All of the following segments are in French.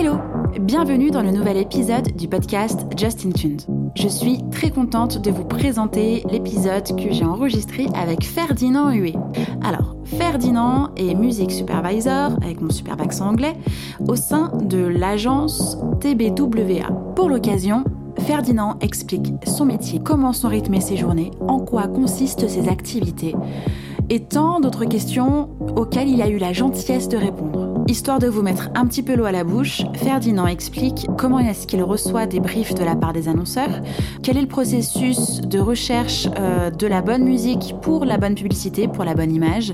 Hello, bienvenue dans le nouvel épisode du podcast Just Tuned. Je suis très contente de vous présenter l'épisode que j'ai enregistré avec Ferdinand Huet. Alors, Ferdinand est music supervisor, avec mon super accent anglais, au sein de l'agence TBWA. Pour l'occasion, Ferdinand explique son métier, comment sont rythmées ses journées, en quoi consistent ses activités, et tant d'autres questions auxquelles il a eu la gentillesse de répondre. Histoire de vous mettre un petit peu l'eau à la bouche, Ferdinand explique comment est-ce qu'il reçoit des briefs de la part des annonceurs, quel est le processus de recherche euh, de la bonne musique pour la bonne publicité, pour la bonne image.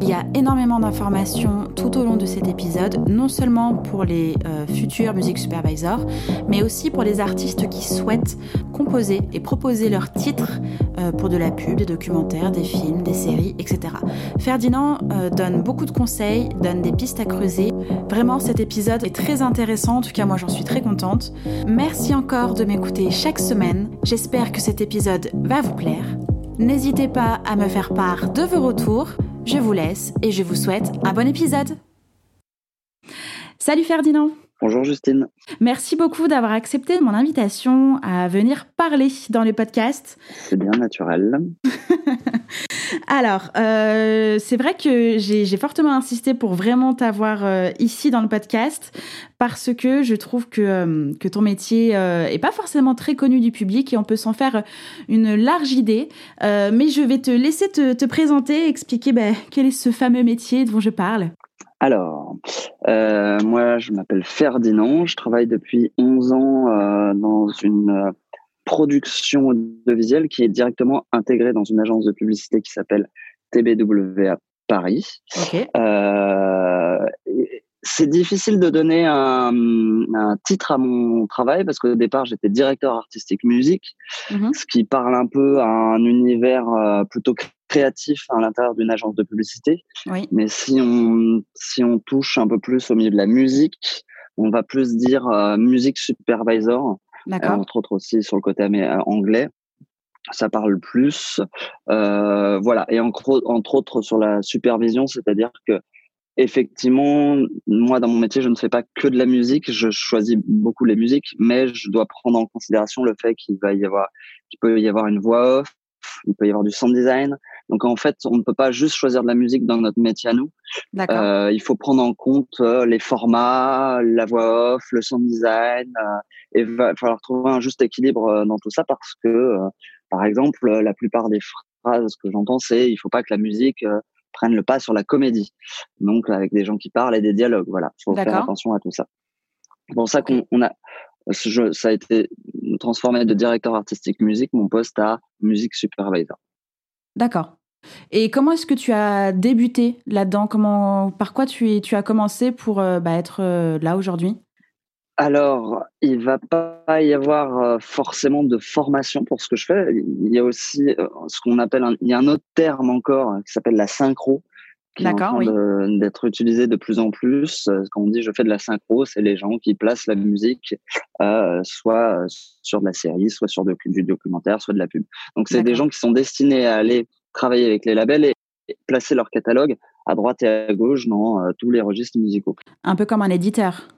Il y a énormément d'informations tout au long de cet épisode, non seulement pour les euh, futurs music supervisors, mais aussi pour les artistes qui souhaitent composer et proposer leurs titres pour de la pub, des documentaires, des films, des séries, etc. Ferdinand donne beaucoup de conseils, donne des pistes à creuser Vraiment, cet épisode est très intéressant, en tout cas moi j'en suis très contente. Merci encore de m'écouter chaque semaine. J'espère que cet épisode va vous plaire. N'hésitez pas à me faire part de vos retours. Je vous laisse et je vous souhaite un bon épisode. Salut Ferdinand Bonjour Justine. Merci beaucoup d'avoir accepté mon invitation à venir parler dans le podcast. C'est bien naturel. Alors, euh, c'est vrai que j'ai fortement insisté pour vraiment t'avoir euh, ici dans le podcast parce que je trouve que, euh, que ton métier est pas forcément très connu du public et on peut s'en faire une large idée. mais je vais te laisser te, te présenter, expliquer ben, quel est ce fameux métier dont je parle. Alors, euh, moi, je m'appelle Ferdinand. Je travaille depuis 11 ans euh, dans une euh, production audiovisuelle qui est directement intégrée dans une agence de publicité qui s'appelle TBW à Paris. Okay c'est difficile de donner un, un, titre à mon travail parce qu'au départ j'étais directeur artistique musique, mhm. ce qui parle un peu à un univers euh, plutôt créatif à l'intérieur d'une agence de publicité. Oui. Mais si on si on touche un peu plus au milieu de la musique, on va plus dire euh, musique supervisor, euh, entre autres aussi sur le côté anglais. Ça parle plus, voilà. Et entre, entre autres sur la supervision, c'est-à-dire que effectivement, moi, dans mon métier, je ne fais pas que de la musique. Je choisis beaucoup les musiques, mais je dois prendre en considération le fait qu'il va y avoir, qu'il peut y avoir une voix off, il peut y avoir du sound design. Donc, en fait, on ne peut pas juste choisir de la musique dans notre métier à nous. Euh, il faut prendre en compte euh, les formats, la voix off, le sound design, euh, et il va falloir trouver un juste équilibre euh, dans tout ça parce que, par exemple, la plupart des phrases que j'entends, c'est il faut pas que la musique prennent le pas sur la comédie. Donc avec des gens qui parlent et des dialogues. Voilà, faut faire attention à tout ça. C'est pour ça qu'on a, ça a été transformé de directeur artistique musique, mon poste à musique supervisor. D'accord. Et comment est-ce que tu as débuté là-dedans? Comment, par quoi tu, es, tu as commencé pour euh, bah, être euh, là aujourd'hui? Alors, il va pas y avoir euh, forcément de formation pour ce que je fais. Il y a aussi ce qu'on appelle, un, il y a un autre terme encore hein, qui s'appelle la synchro, qui est en train d'être utilisé de plus en plus. Quand on dit je fais de la synchro, c'est les gens qui placent la musique soit sur de la série, soit sur du documentaire, soit de la pub. Donc, c'est des gens qui sont destinés à aller travailler avec les labels et placer leur catalogue à droite et à gauche dans tous les registres musicaux. Un peu comme un éditeur.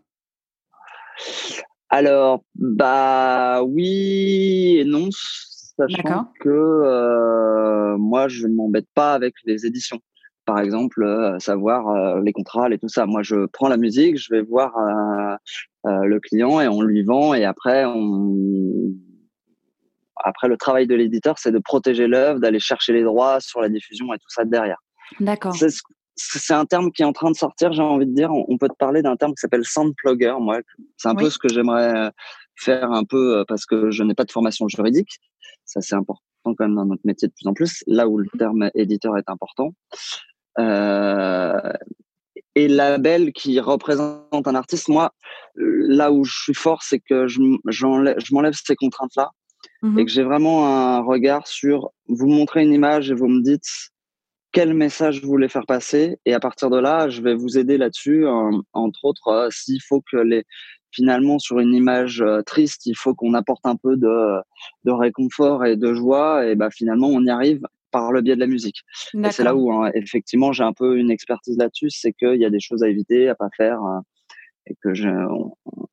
Alors, bah oui et non, sachant que euh, moi, je ne m'embête pas avec les éditions. Par exemple, euh, savoir euh, les contrats et tout ça. Moi, je prends la musique, je vais voir le client et on lui vend. Et après, on... après le travail de l'éditeur, c'est de protéger l'œuvre, d'aller chercher les droits sur la diffusion et tout ça derrière. D'accord c'est un terme qui est en train de sortir, j'ai envie de dire. On peut te parler d'un terme qui s'appelle soundplugger. Moi, c'est un peu ce que j'aimerais euh, faire un peu euh, parce que je n'ai pas de formation juridique. Ça, c'est important quand même dans notre métier de plus en plus. Là où le mmh. terme éditeur est important. Euh, et label qui représente un artiste, moi, là où je suis fort, c'est que je, je m'enlève ces contraintes-là mmh et que j'ai vraiment un regard sur vous montrer une image et vous me dites quel message vous voulez faire passer et à partir de là je vais vous aider là-dessus entre autres euh, s'il faut que les finalement sur une image euh, triste il faut qu'on apporte un peu de, de réconfort et de joie et bah finalement on y arrive par le biais de la musique et c'est là où hein, effectivement j'ai un peu une expertise là-dessus c'est qu'il y a des choses à éviter à pas faire hein. et que je,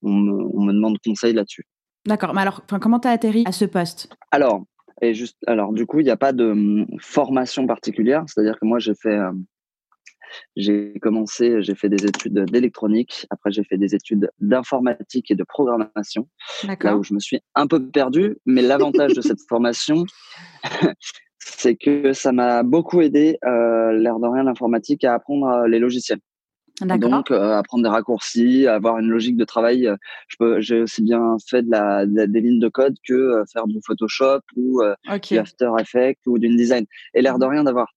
on, me, demande conseil là-dessus. D'accord. Mais alors, comment tu as atterri à ce poste? Alors, et juste, alors du coup, il n'y a pas de hum, formation particulière. C'est-à-dire que moi, j'ai fait, euh, j'ai commencé, j'ai fait des études d'électronique. Après, j'ai fait des études d'informatique et de programmation. Là où je me suis un peu perdu. Mais l'avantage de cette formation, c'est que ça m'a beaucoup aidé, euh, l'air de rien, l'informatique, à apprendre euh, les logiciels. Donc, euh, apprendre des raccourcis, avoir une logique de travail. Euh, je peux, j'ai aussi bien fait de la, des lignes de code que euh, faire du Photoshop ou du After Effects ou du design. Et l'air de mmh. rien d'avoir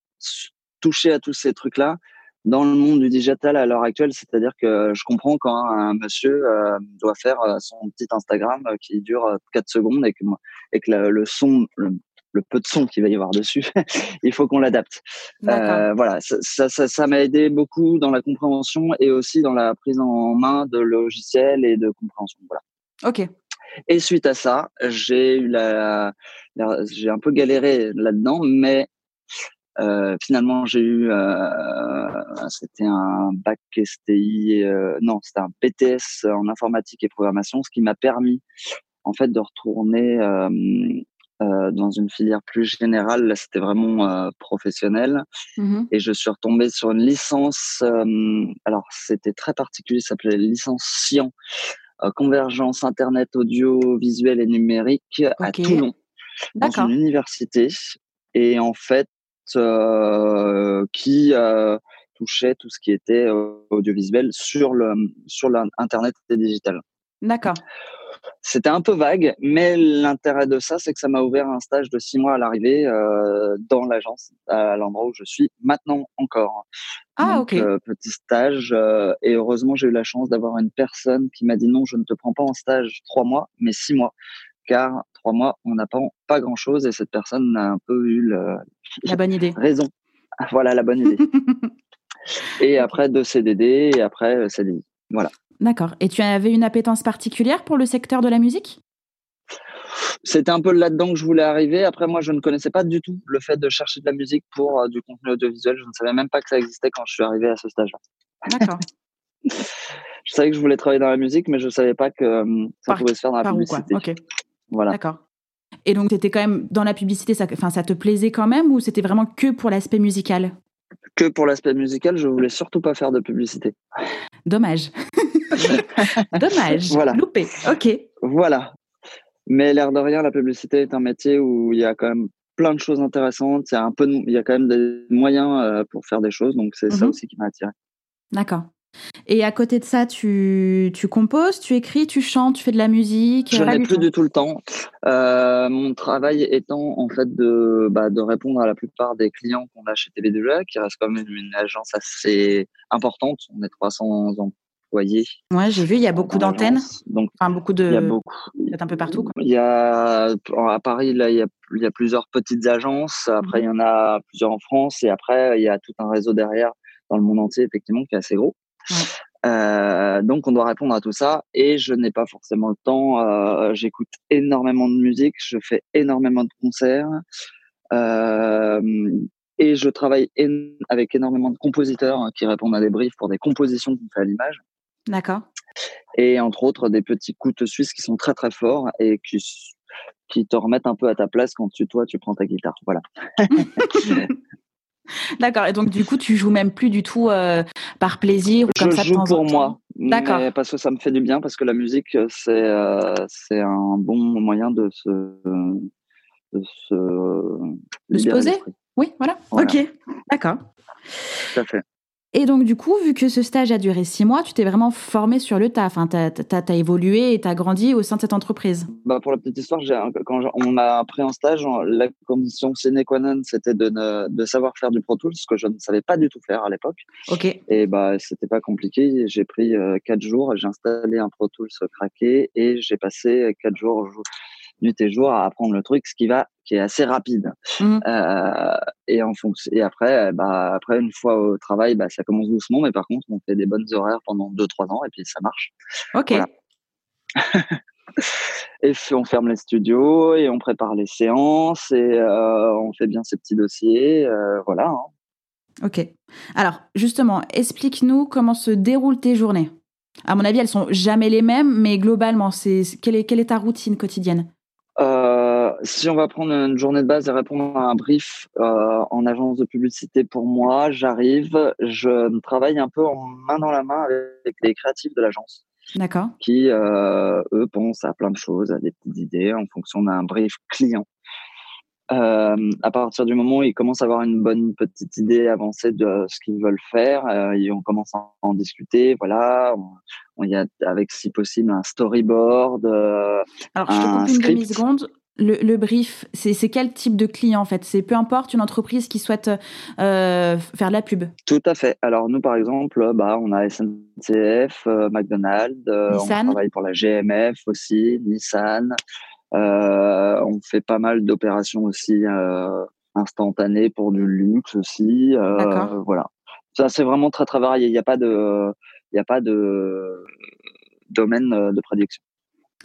touché à tous ces trucs-là dans le monde du digital à l'heure actuelle, c'est-à-dire que je comprends quand un monsieur doit faire son petit Instagram qui dure 4 secondes et que, et que le, son, le peu de son qu'il va y avoir dessus, il faut qu'on l'adapte. Euh, voilà, ça, ça, ça, m'a aidé beaucoup dans la compréhension et aussi dans la prise en main de logiciels et de compréhension. Voilà. Ok. Et suite à ça, j'ai eu la, j'ai un peu galéré là-dedans, mais euh, finalement j'ai eu, euh, c'était un bac STI, euh, non, c'était un BTS en informatique et programmation, ce qui m'a permis en fait de retourner euh, dans une filière plus générale. Là, c'était vraiment euh, professionnel. Mmh Et je suis retombé sur une licence. Euh, alors, c'était très particulier. Ça s'appelait licence Science, convergence Internet, audio, visuel et numérique à Toulon, dans une université. Et en fait, qui touchait tout ce qui était audiovisuel sur le sur l'internet et digital. D'accord. C'était un peu vague, mais l'intérêt de ça, c'est que ça m'a ouvert un stage de six mois à l'arrivée euh, dans l'agence, à l'endroit où je suis maintenant encore. Ah, ok. Euh, petit stage, euh, et heureusement, j'ai eu la chance d'avoir une personne qui m'a dit non, je ne te prends pas en stage trois mois, mais six mois, car trois mois, on n'apprend pas grand-chose, et cette personne a un peu eu la bonne idée. Raison. Voilà la bonne idée. et après deux CDD, et après CDI. Voilà. D'accord. Et tu avais une appétence particulière pour le secteur de la musique? C'était un peu là-dedans que je voulais arriver. Après, moi, je ne connaissais pas du tout le fait de chercher de la musique pour euh, du contenu audiovisuel. Je ne savais même pas que ça existait quand je suis arrivé à ce stage-là. D'accord. je savais que je voulais travailler dans la musique, mais je ne savais pas que euh, ça pouvait se faire dans la publicité. Ok. Voilà. D'accord. Et donc, tu étais quand même dans la publicité, ça, ça te plaisait quand même ou c'était vraiment que pour l'aspect musical? Que pour l'aspect musical, je voulais surtout pas faire de publicité. Dommage. Dommage. Voilà. Loupé. Ok. Voilà. Mais l'air de rien, la publicité est un métier où il y a quand même plein de choses intéressantes. Il y a, un peu il y a quand même des moyens euh, pour faire des choses. Donc, c'est ça mhm. aussi qui m'a attiré. D'accord. Et à côté de ça, tu, tu, composes, tu écris, tu chantes, tu fais de la musique? Je n'ai plus du tout le temps. Euh, mon travail étant en fait de, bah, de répondre à la plupart des clients qu'on a chez TV2A, qui reste quand même une, agence assez importante. On est 300 employés. Ouais, j'ai vu, il y a beaucoup d'antennes. Donc, enfin, beaucoup de. Il y a beaucoup. un peu partout. Il y a à Paris, là, il y a, il y a plusieurs petites agences. Après, il y en a plusieurs en France. Et après, il y a tout un réseau derrière dans le monde entier, effectivement, qui est assez gros. Euh, donc on doit répondre à tout ça et je n'ai pas forcément le temps. Euh, J'écoute énormément de musique, je fais énormément de concerts euh, et je travaille avec énormément de compositeurs hein, qui répondent à des briefs pour des compositions qu'on fait à l'image. D'accord. Et entre autres des petits coups suisses qui sont très très forts et qui qui te remettent un peu à ta place quand tu toi tu prends ta guitare. Voilà. D'accord. Et donc, du coup, tu joues même plus du tout euh, par plaisir ou comme je ça joue pour moi. D'accord. Parce que ça me fait du bien, parce que la musique, c'est euh, c'est un bon moyen de se de se, de se poser? Oui, voilà. voilà. Ok. D'accord. Tout à fait. Et donc, du coup, vu que ce stage a duré six mois, tu t'es vraiment formé sur le tas. Enfin, tu as, évolué et tu as grandi au sein de cette entreprise. Bah, pour la petite histoire, quand on m'a pris en stage, la condition sine qua non, c'était de, de savoir faire du Pro Tools, ce que je ne savais pas du tout faire à l'époque. Ok. Et bah, c'était pas compliqué. J'ai pris euh, quatre jours, j'ai installé un Pro Tools craqué et j'ai passé quatre jours nuit et jour à apprendre le truc, ce qui va, qui est assez rapide. Mmh. Euh, et en fonction, et après, bah, après une fois au travail, bah, ça commence doucement, mais par contre, on fait des bonnes horaires pendant deux, trois ans et puis ça marche. Ok. et on ferme les studios et on prépare les séances et euh, on fait bien ces petits dossiers. Euh, voilà. Hein. Ok. Alors, justement, explique-nous comment se déroulent tes journées. À mon avis, elles sont jamais les mêmes, mais globalement, c'est quelle est, quelle est ta routine quotidienne? Si on va prendre une journée de base et répondre à un brief en agence de publicité pour moi, j'arrive, je travaille un peu en main dans la main avec les créatifs de l'agence. D'accord. Qui, eux, pensent à plein de choses, à des petites idées en fonction d'un brief client. Euh, à partir du moment où ils commencent à avoir une bonne petite idée avancée de ce qu'ils veulent faire, euh, on commence à en discuter. Voilà, on, y a avec si possible un storyboard. Euh, Alors, je te coupe une demi-seconde. Le, brief, c'est quel type de client en fait? C'est peu importe une entreprise qui souhaite faire de la pub? Tout à fait. Alors nous par exemple, bah, on a SNCF, McDonald's, on travaille pour la GMF aussi, Nissan. Euh, on fait pas mal d'opérations aussi euh, instantanées pour du luxe aussi. Euh, voilà. Ça, c'est vraiment très, très varié. Il n'y a pas de, il a pas de domaine de prédiction.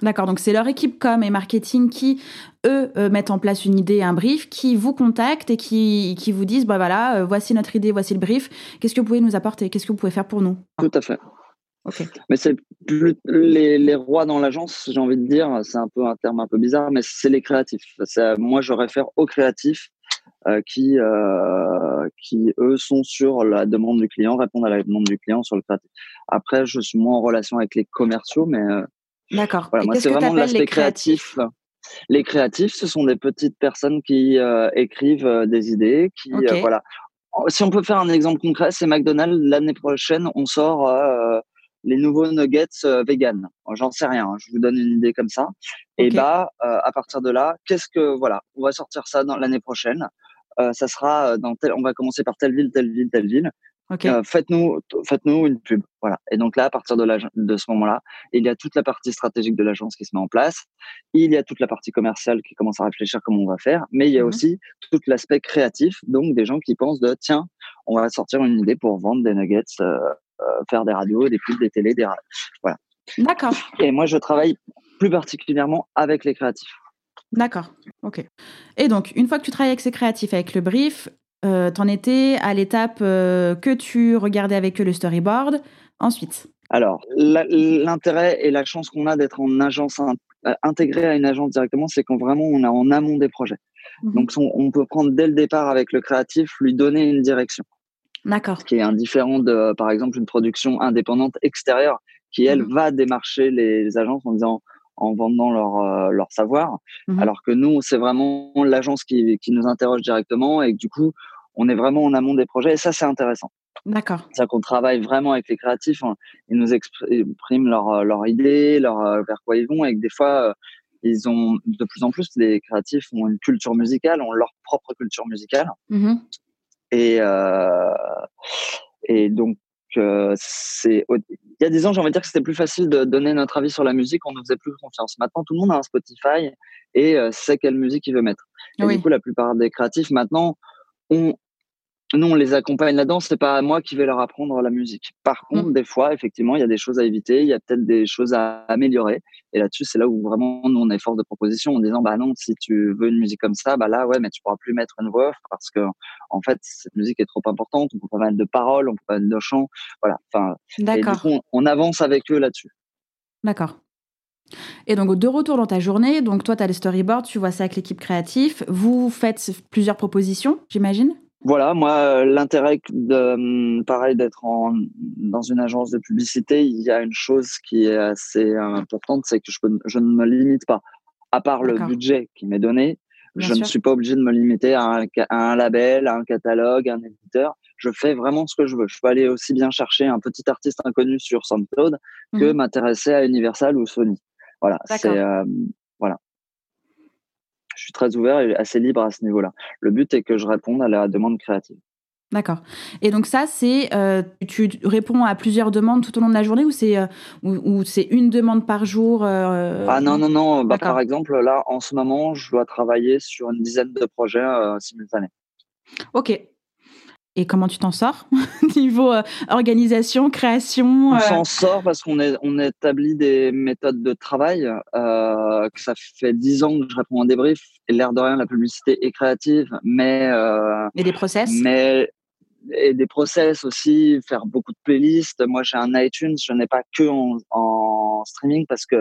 D'accord, donc c'est leur équipe com et marketing qui, eux, mettent en place une idée, un brief, qui vous contactent et qui, qui vous disent, bah voilà, voici notre idée, voici le brief, qu'est-ce que vous pouvez nous apporter, qu'est-ce que vous pouvez faire pour nous? Tout à fait. Mais c'est plus les, les, rois dans l'agence, j'ai envie de dire, c'est un peu un terme un peu bizarre, mais c'est les créatifs. Moi, je réfère aux créatifs euh, qui, euh, qui, eux, sont sur la demande du client, répondent à la demande du client sur le créatif. Après, je suis moins en relation avec les commerciaux, mais euh, D'accord. Voilà, moi, c'est vraiment l'aspect créatif. Les créatifs, ce sont des petites personnes qui écrivent des idées, qui, voilà. Si on peut faire un exemple concret, c'est McDonald's. L'année prochaine, on sort les nouveaux nuggets euh, vegan. J'en sais rien, hein, je vous donne une idée comme ça. Et bah, euh, à partir de là, qu'est-ce que voilà, on va sortir ça dans l'année prochaine. Euh, ça sera dans tel, on va commencer par telle ville, telle ville, telle ville. faites-nous, faites-nous une pub. Voilà. Et donc là, à partir de, de ce moment-là, il y a toute la partie stratégique de l'agence qui se met en place. Il y a toute la partie commerciale qui commence à réfléchir comment on va faire. Mais il y a mmh aussi tout l'aspect créatif. Donc des gens qui pensent de tiens, on va sortir une idée pour vendre des nuggets euh, faire des radios, des pubs, des télés, des voilà. D'accord. Et moi, je travaille plus particulièrement avec les créatifs. D'accord. Ok. Et donc, une fois que tu travailles avec ces créatifs, avec le brief, euh, t'en étais à l'étape euh, que tu regardais avec eux le storyboard. Ensuite. Alors, l'intérêt et la chance qu'on a d'être en agence euh, intégré à une agence directement, c'est qu'on vraiment on est en amont des projets. Mhm. Donc, on, peut prendre dès le départ avec le créatif, lui donner une direction. D'accord. Qui est indifférent de, par exemple, une production indépendante extérieure qui, elle, mmh. va démarcher les agences en disant, en vendant leur, euh, leur savoir. Mmh Alors que nous, c'est vraiment l'agence qui, qui nous interroge directement et du coup, on est vraiment en amont des projets et ça, c'est intéressant. D'accord. C'est-à-dire qu'on travaille vraiment avec les créatifs. Hein. Ils nous expriment leurs leur idées, leur, euh, vers quoi ils vont et que des fois, euh, ils ont de plus en plus, les créatifs ont une culture musicale, ont leur propre culture musicale. Mmh et, euh, et donc, euh, c'est il y a des ans, j'ai envie de dire que c'était plus facile de donner notre avis sur la musique, on nous faisait plus confiance. Maintenant, tout le monde a un Spotify et euh, sait quelle musique il veut mettre. Et du coup, la plupart des créatifs maintenant ont nous, on les accompagne là-dedans. C'est pas moi qui vais leur apprendre la musique. Par mmh. contre, des fois, effectivement, il y a des choses à éviter. Il y a peut-être des choses à améliorer. Et là-dessus, c'est là où vraiment nous on est force de proposition en disant bah non, si tu veux une musique comme ça, bah là ouais, mais tu pourras plus mettre une voix parce que en fait cette musique est trop importante. On peut pas mettre de paroles, on peut pas mettre de chants. Voilà. Enfin, D'accord. On, on avance avec eux là-dessus. D'accord. Et donc, de retour dans ta journée, donc toi, tu as le storyboard, tu vois ça avec l'équipe créative. Vous faites plusieurs propositions, j'imagine? Voilà, moi, euh, l'intérêt de, hum, pareil, d'être en, dans une agence de publicité, il y a une chose qui est assez importante, c'est que je, je, ne me limite pas. À part le budget qui m'est donné, je ne suis pas obligé de me limiter à un, à un, label, à un catalogue, à un éditeur. Je fais vraiment ce que je veux. Je peux aller aussi bien chercher un petit artiste inconnu sur SoundCloud que mmh m'intéresser à Universal ou Sony. Voilà, c'est euh, je suis très ouvert et assez libre à ce niveau-là. Le but est que je réponde à la demande créative. D'accord. Et donc ça, c'est euh, tu réponds à plusieurs demandes tout au long de la journée ou c'est euh, ou, c'est une demande par jour euh, Ah non non non. Bah, par exemple là, en ce moment, je dois travailler sur une dizaine de projets simultanés. Ok. Et comment tu t'en sors Niveau euh, organisation, création On euh? s'en sort parce qu'on on établit des méthodes de travail. Euh, que ça fait dix ans que je réponds à des briefs. Et l'air de rien, la publicité est créative, mais. et des process? Mais et des process aussi, faire beaucoup de playlists. Moi, j'ai un iTunes, je n'ai pas que en, streaming parce que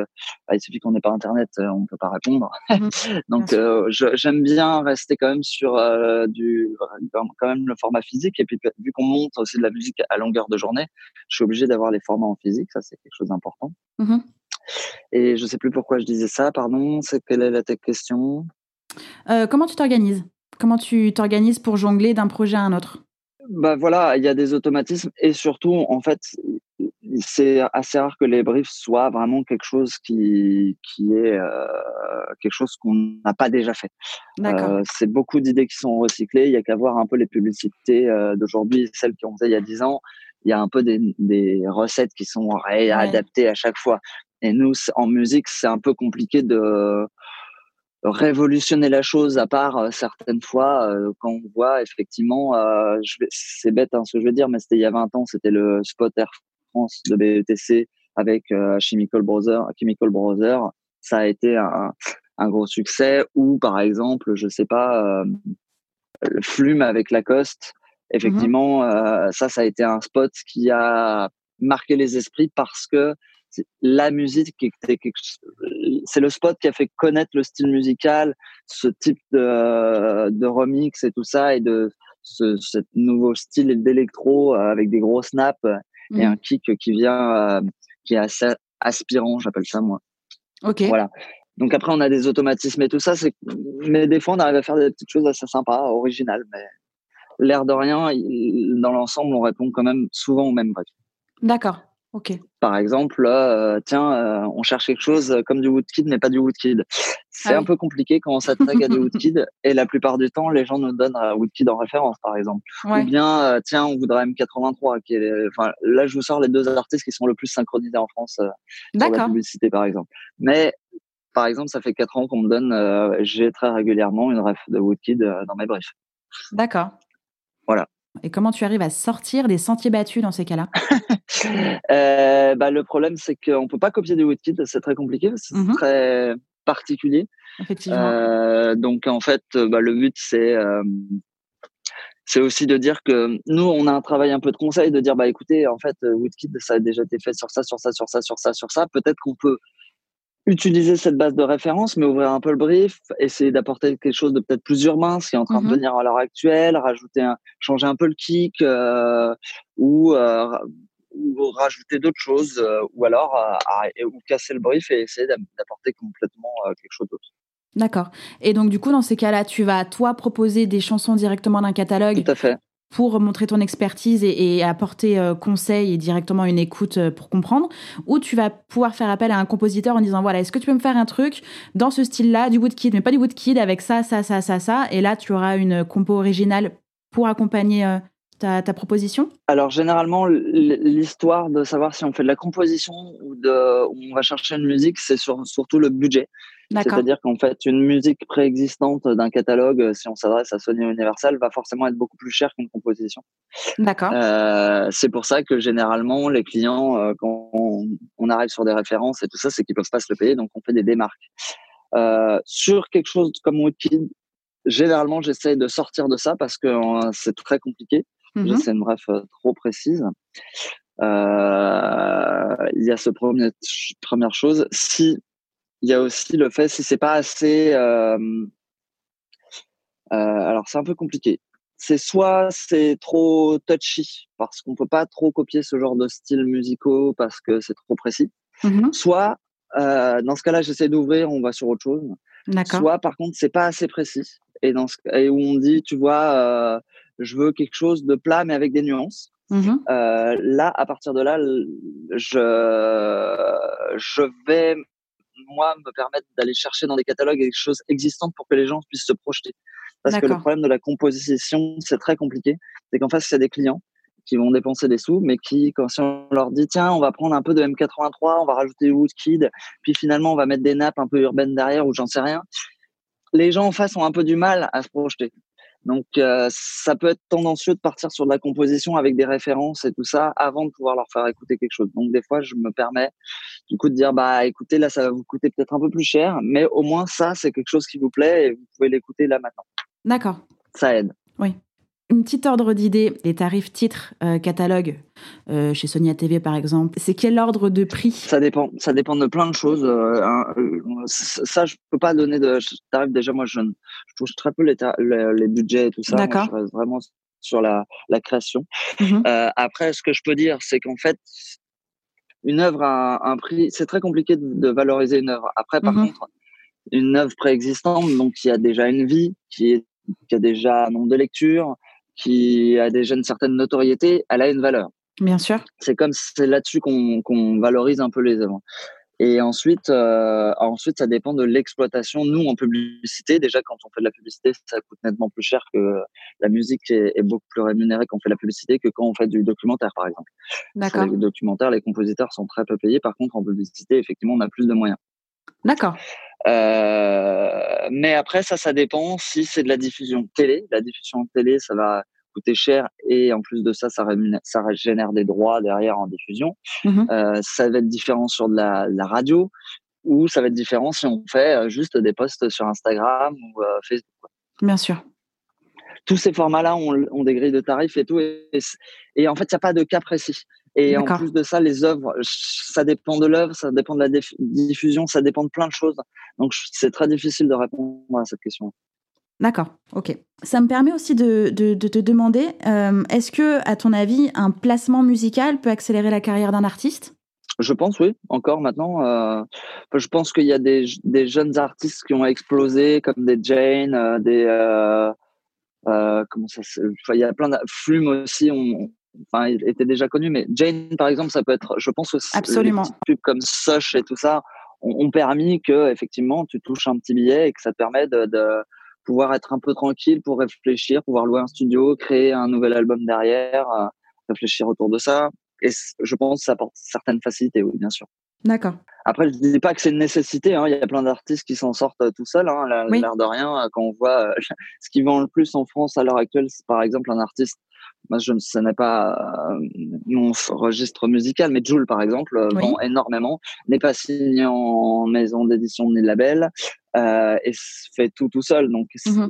bah, il suffit qu'on n'ait pas Internet, euh, on ne peut pas répondre. Mmh. Donc, euh, j'aime bien rester quand même sur euh, du quand même le format physique. Et puis, vu qu'on monte aussi de la musique à longueur de journée, je suis obligé d'avoir les formats en physique. Ça, c'est quelque chose d'important. Mmh et je sais plus pourquoi je disais ça. Pardon. C'est quelle est la question? Comment tu t'organises? Comment tu t'organises pour jongler d'un projet à un autre? Bah voilà, il y a des automatismes et surtout, en fait, c'est assez rare que les briefs soient vraiment quelque chose qui, qui est euh, quelque chose qu'on n'a pas déjà fait. Euh, c'est beaucoup d'idées qui sont recyclées. Il y a qu'à voir un peu les publicités euh, d'aujourd'hui, celles qui ont fait il y a 10 ans. Il y a un peu des, des recettes qui sont réadaptées à chaque fois. Et nous, en musique, c'est un peu compliqué de révolutionner la chose à part euh, certaines fois euh, quand on voit effectivement euh, c'est bête hein, ce que je veux dire mais c'était il y a 20 ans c'était le spot Air France de BETC avec Chemical Brothers Chemical Brothers ça a été un, un, gros succès ou par exemple je sais pas le Flume avec Lacoste. Effectivement mmh ça ça a été un spot qui a marqué les esprits parce que la musique c'est le spot qui a fait connaître le style musical, ce type de, de remix et tout ça, et de ce, nouveau style d'électro euh, avec des gros snaps et un mmh. kick qui vient, qui est assez aspirant, j'appelle ça moi. Ok. Voilà. Donc après, on a des automatismes et tout ça, c'est, mais des fois, on arrive à faire des petites choses assez sympas, originales, mais l'air de rien, dans l'ensemble, on répond quand même souvent au même bref. D'accord. Par exemple, euh, tiens, euh, on cherche quelque chose comme du Woodkid, mais pas du Woodkid. C'est ah un peu compliqué quand on s'attaque à du Woodkid, et la plupart du temps, les gens nous donnent un Woodkid en référence, par exemple. Ou bien, euh, tiens, on voudrait M83. Qui est, enfin, là, je vous sors les deux artistes qui sont le plus synchronisés en France sur la publicité, par exemple. Mais par exemple, ça fait quatre ans qu'on me donne, j'ai très régulièrement une ref de Woodkid dans mes briefs. D'accord. Voilà. Et comment tu arrives à sortir des sentiers battus dans ces cas-là? euh, bah, Le problème, c'est qu'on ne peut pas copier du Woodkid, c'est très compliqué, c'est mmh très particulier. Effectivement. Euh, donc, en fait, bah, le but, c'est c'est aussi de dire que nous, on a un travail un peu de conseil, de dire, bah écoutez, en fait, Woodkid, ça a déjà été fait sur ça, sur ça, sur ça, sur ça, sur ça. Peut-être qu'on peut utiliser cette base de référence, mais ouvrir un peu le brief, essayer d'apporter quelque chose de peut-être plus urbain, ce qui est en train de mmh venir à l'heure actuelle, rajouter un, changer un peu le kick euh, ou, euh, ou, rajouter d'autres choses, euh, ou alors ou casser le brief et essayer d'apporter complètement quelque chose d'autre. D'accord. Et donc du coup, dans ces cas-là, tu vas toi proposer des chansons directement d'un catalogue. Tout à fait pour montrer ton expertise et, apporter euh, conseil et directement une écoute euh, pour comprendre, ou tu vas pouvoir faire appel à un compositeur en disant voilà, est-ce que tu peux me faire un truc dans ce style-là, du Woodkid, mais pas du Woodkid, avec ça, ça, ça, ça, ça, et là tu auras une compo originale pour accompagner euh, ta, proposition? Alors généralement, l'histoire de savoir si on fait de la composition ou de, on va chercher une musique, c'est surtout le budget. C'est-à-dire qu'en fait, une musique préexistante d'un catalogue, si on s'adresse à Sony Universal, va forcément être beaucoup plus chère qu'une composition. D'accord. Euh, c'est pour ça que généralement, les clients, euh, quand on, arrive sur des références et tout ça, c'est qu'ils peuvent pas se le payer, donc on fait des démarques. Euh, sur quelque chose comme Woodkid, généralement, j'essaie de sortir de ça parce que c'est très compliqué. Mm C'est une bref trop précise. il y a ce premier première chose. Si il y a aussi le fait si c'est pas assez. Euh, euh, alors c'est un peu compliqué. C'est soit c'est trop touchy parce qu'on peut pas trop copier ce genre de style musicaux parce que c'est trop précis. Mmh soit euh, dans ce cas-là j'essaie d'ouvrir, on va sur autre chose. Soit par contre c'est pas assez précis et dans ce, et où on dit tu vois je veux quelque chose de plat mais avec des nuances. Mmh là, à partir de là, je, je vais moi, me permettre d'aller chercher dans des catalogues des choses existantes pour que les gens puissent se projeter. Parce que le problème de la composition, c'est très compliqué. C'est qu'en face, il y a des clients qui vont dépenser des sous, mais qui, quand on leur dit, tiens, on va prendre un peu de M83, on va rajouter Woodkid, puis finalement, on va mettre des nappes un peu urbaines derrière ou j'en sais rien. Les gens en face ont un peu du mal à se projeter. Donc, euh, ça peut être tendancieux de partir sur de la composition avec des références et tout ça avant de pouvoir leur faire écouter quelque chose. Donc, des fois, je me permets du coup de dire, bah, écoutez, là, ça va vous coûter peut-être un peu plus cher, mais au moins ça, c'est quelque chose qui vous plaît et vous pouvez l'écouter là maintenant. D'accord. Ça aide. Oui. Une petite ordre d'idée, les tarifs titres, euh, catalogue, euh, chez Sonia TV par exemple, c'est quel ordre de prix? Ça dépend, ça dépend de plein de choses. Euh, hein, ça, je peux pas donner de tarif. Déjà, moi, je, je touche très peu les, les, budgets et tout ça. D'accord. je reste vraiment sur la, la création. Mmh après, ce que je peux dire, c'est qu'en fait, une œuvre a un, prix. C'est très compliqué de, valoriser une œuvre. Après, par mmh contre, une œuvre préexistante, donc qui a déjà une vie, qui, est, qui a déjà un nombre de lectures, qui a déjà une certaine notoriété, elle a une valeur. Bien sûr. C'est comme c'est là-dessus qu'on valorise un peu les œuvres. Et ensuite, euh, ensuite, ça dépend de l'exploitation. Nous, en publicité, déjà, quand on fait de la publicité, ça coûte nettement plus cher que la musique est, est beaucoup plus rémunérée quand on fait de la publicité que quand on fait du documentaire, par exemple. D'accord. Les documentaires, les compositeurs sont très peu payés. Par contre, en publicité, effectivement, on a plus de moyens. D'accord. Euh, mais après, ça, ça dépend si c'est de la diffusion télé. La diffusion télé, ça va coûter cher et en plus de ça, ça, ça génère des droits derrière en diffusion. Mmh euh, ça va être différent sur de la, la, radio ou ça va être différent si on fait euh, juste des posts sur Instagram ou euh, Facebook. Bien sûr. Tous ces formats-là ont, ont, des grilles de tarifs et tout. Et, et en fait, il n'y a pas de cas précis. Et en plus de ça, les œuvres, ça dépend de l'œuvre, ça dépend de la diffusion, ça dépend de plein de choses. Donc, c'est très difficile de répondre à cette question. D'accord, ok. Ça me permet aussi de, te demander, euh, est-ce que, à ton avis, un placement musical peut accélérer la carrière d'un artiste? Je pense, oui, encore maintenant. Euh, je pense qu'il y a des, jeunes artistes qui ont explosé, comme des Jane, euh, des. comment ça Il y a plein de. Flume aussi, on, enfin, il était déjà connu, mais Jane, par exemple, ça peut être, je pense aussi, Absolument. des pubs comme Sush et tout ça ont, permis que, effectivement, tu touches un petit billet et que ça te permet de, de pouvoir être un peu tranquille pour réfléchir, pouvoir louer un studio, créer un nouvel album derrière, euh, réfléchir autour de ça. Et je pense que ça apporte certaines facilités, oui, bien sûr. D'accord. Après, je ne dis pas que c'est une nécessité. Hein. Il y a plein d'artistes qui s'en sortent euh, tout seuls. Hein. L'air de rien, euh, quand on voit ce qui vend le plus en France à l'heure actuelle, c'est par exemple un artiste moi, je, ce n'est pas euh, mon registre musical, mais Jules, par exemple, euh, vend énormément, n'est pas signé en maison d'édition ni label, euh, et fait tout tout seul. Donc, mmh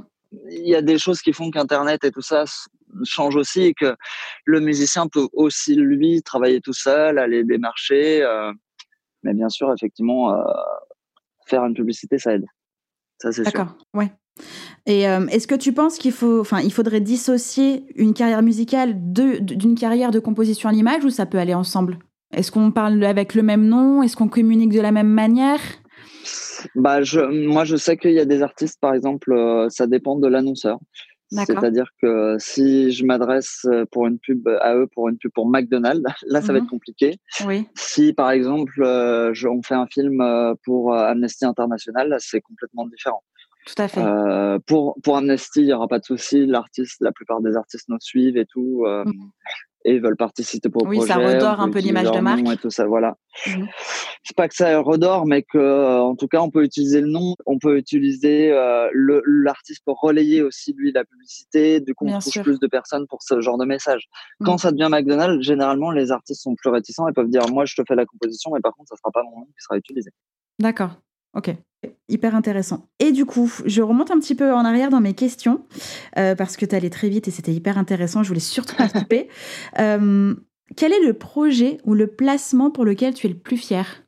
il y a des choses qui font qu'Internet et tout ça change aussi, et que le musicien peut aussi, lui, travailler tout seul, aller démarcher. Euh, mais bien sûr, effectivement, euh, faire une publicité, ça aide. Ça, c'est sûr. D'accord, ouais. Et euh, est-ce que tu penses qu'il faut, enfin, il faudrait dissocier une carrière musicale d'une carrière de composition à l'image ou ça peut aller ensemble? Est-ce qu'on parle avec le même nom? Est-ce qu'on communique de la même manière? Bah, je, moi, je sais qu'il y a des artistes, par exemple, euh, ça dépend de l'annonceur. C'est-à-dire que si je m'adresse euh, pour une pub à eux, pour une pub pour McDonald's, là, ça va être mhm. compliqué. Oui. Si, par exemple, on fait un film pour Amnesty International, c'est complètement différent. Tout à fait. Euh, pour, pour Amnesty, il n'y aura pas de souci. L'artiste, la plupart des artistes nous suivent et tout. Euh, mmh. Et veulent participer au oui, projet. Oui, ça redore un peu l'image de marque. Et tout ça, voilà. Mmh. C'est pas que ça redore, mais que, en tout cas, on peut utiliser le nom, on peut utiliser euh, l'artiste pour relayer aussi lui la publicité. Du coup, on touche plus de personnes pour ce genre de message. Quand mmh. ça devient McDonald's, généralement, les artistes sont plus réticents et peuvent dire, moi, je te fais la composition, mais par contre, ça sera pas mon nom qui sera utilisé. D'accord. Ok. Hyper intéressant. Et du coup, je remonte un petit peu en arrière dans mes questions, euh, parce que tu allais très vite et c'était hyper intéressant, je voulais surtout pas couper. Euh, quel est le projet ou le placement pour lequel tu es le plus fier?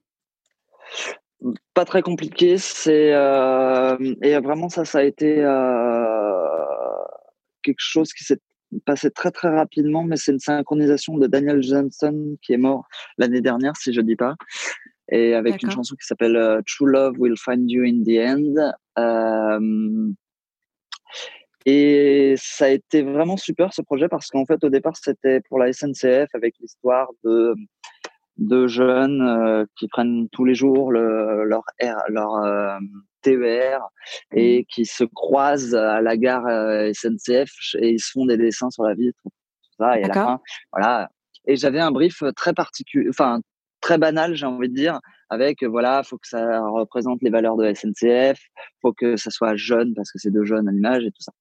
Pas très compliqué, c'est euh, et vraiment ça, ça a été quelque chose qui s'est passé très très rapidement, mais c'est une synchronisation de Daniel Johnson qui est mort l'année dernière, si je dis pas et avec une chanson qui s'appelle euh, True Love Will Find You in the End. Euh, et ça a été vraiment super ce projet parce qu'en fait au départ c'était pour la SNCF avec l'histoire de de jeunes euh, qui prennent tous les jours le, leur leur euh, TER et mmh. qui se croisent à la gare SNCF et ils se font des dessins sur la vitre tout ça et à la fin voilà et j'avais un brief très particulier enfin très banal, j'ai envie de dire, avec voilà, faut que ça représente les valeurs de SNCF, faut que ça soit jeune parce que c'est de jeunes à l'image et tout ça.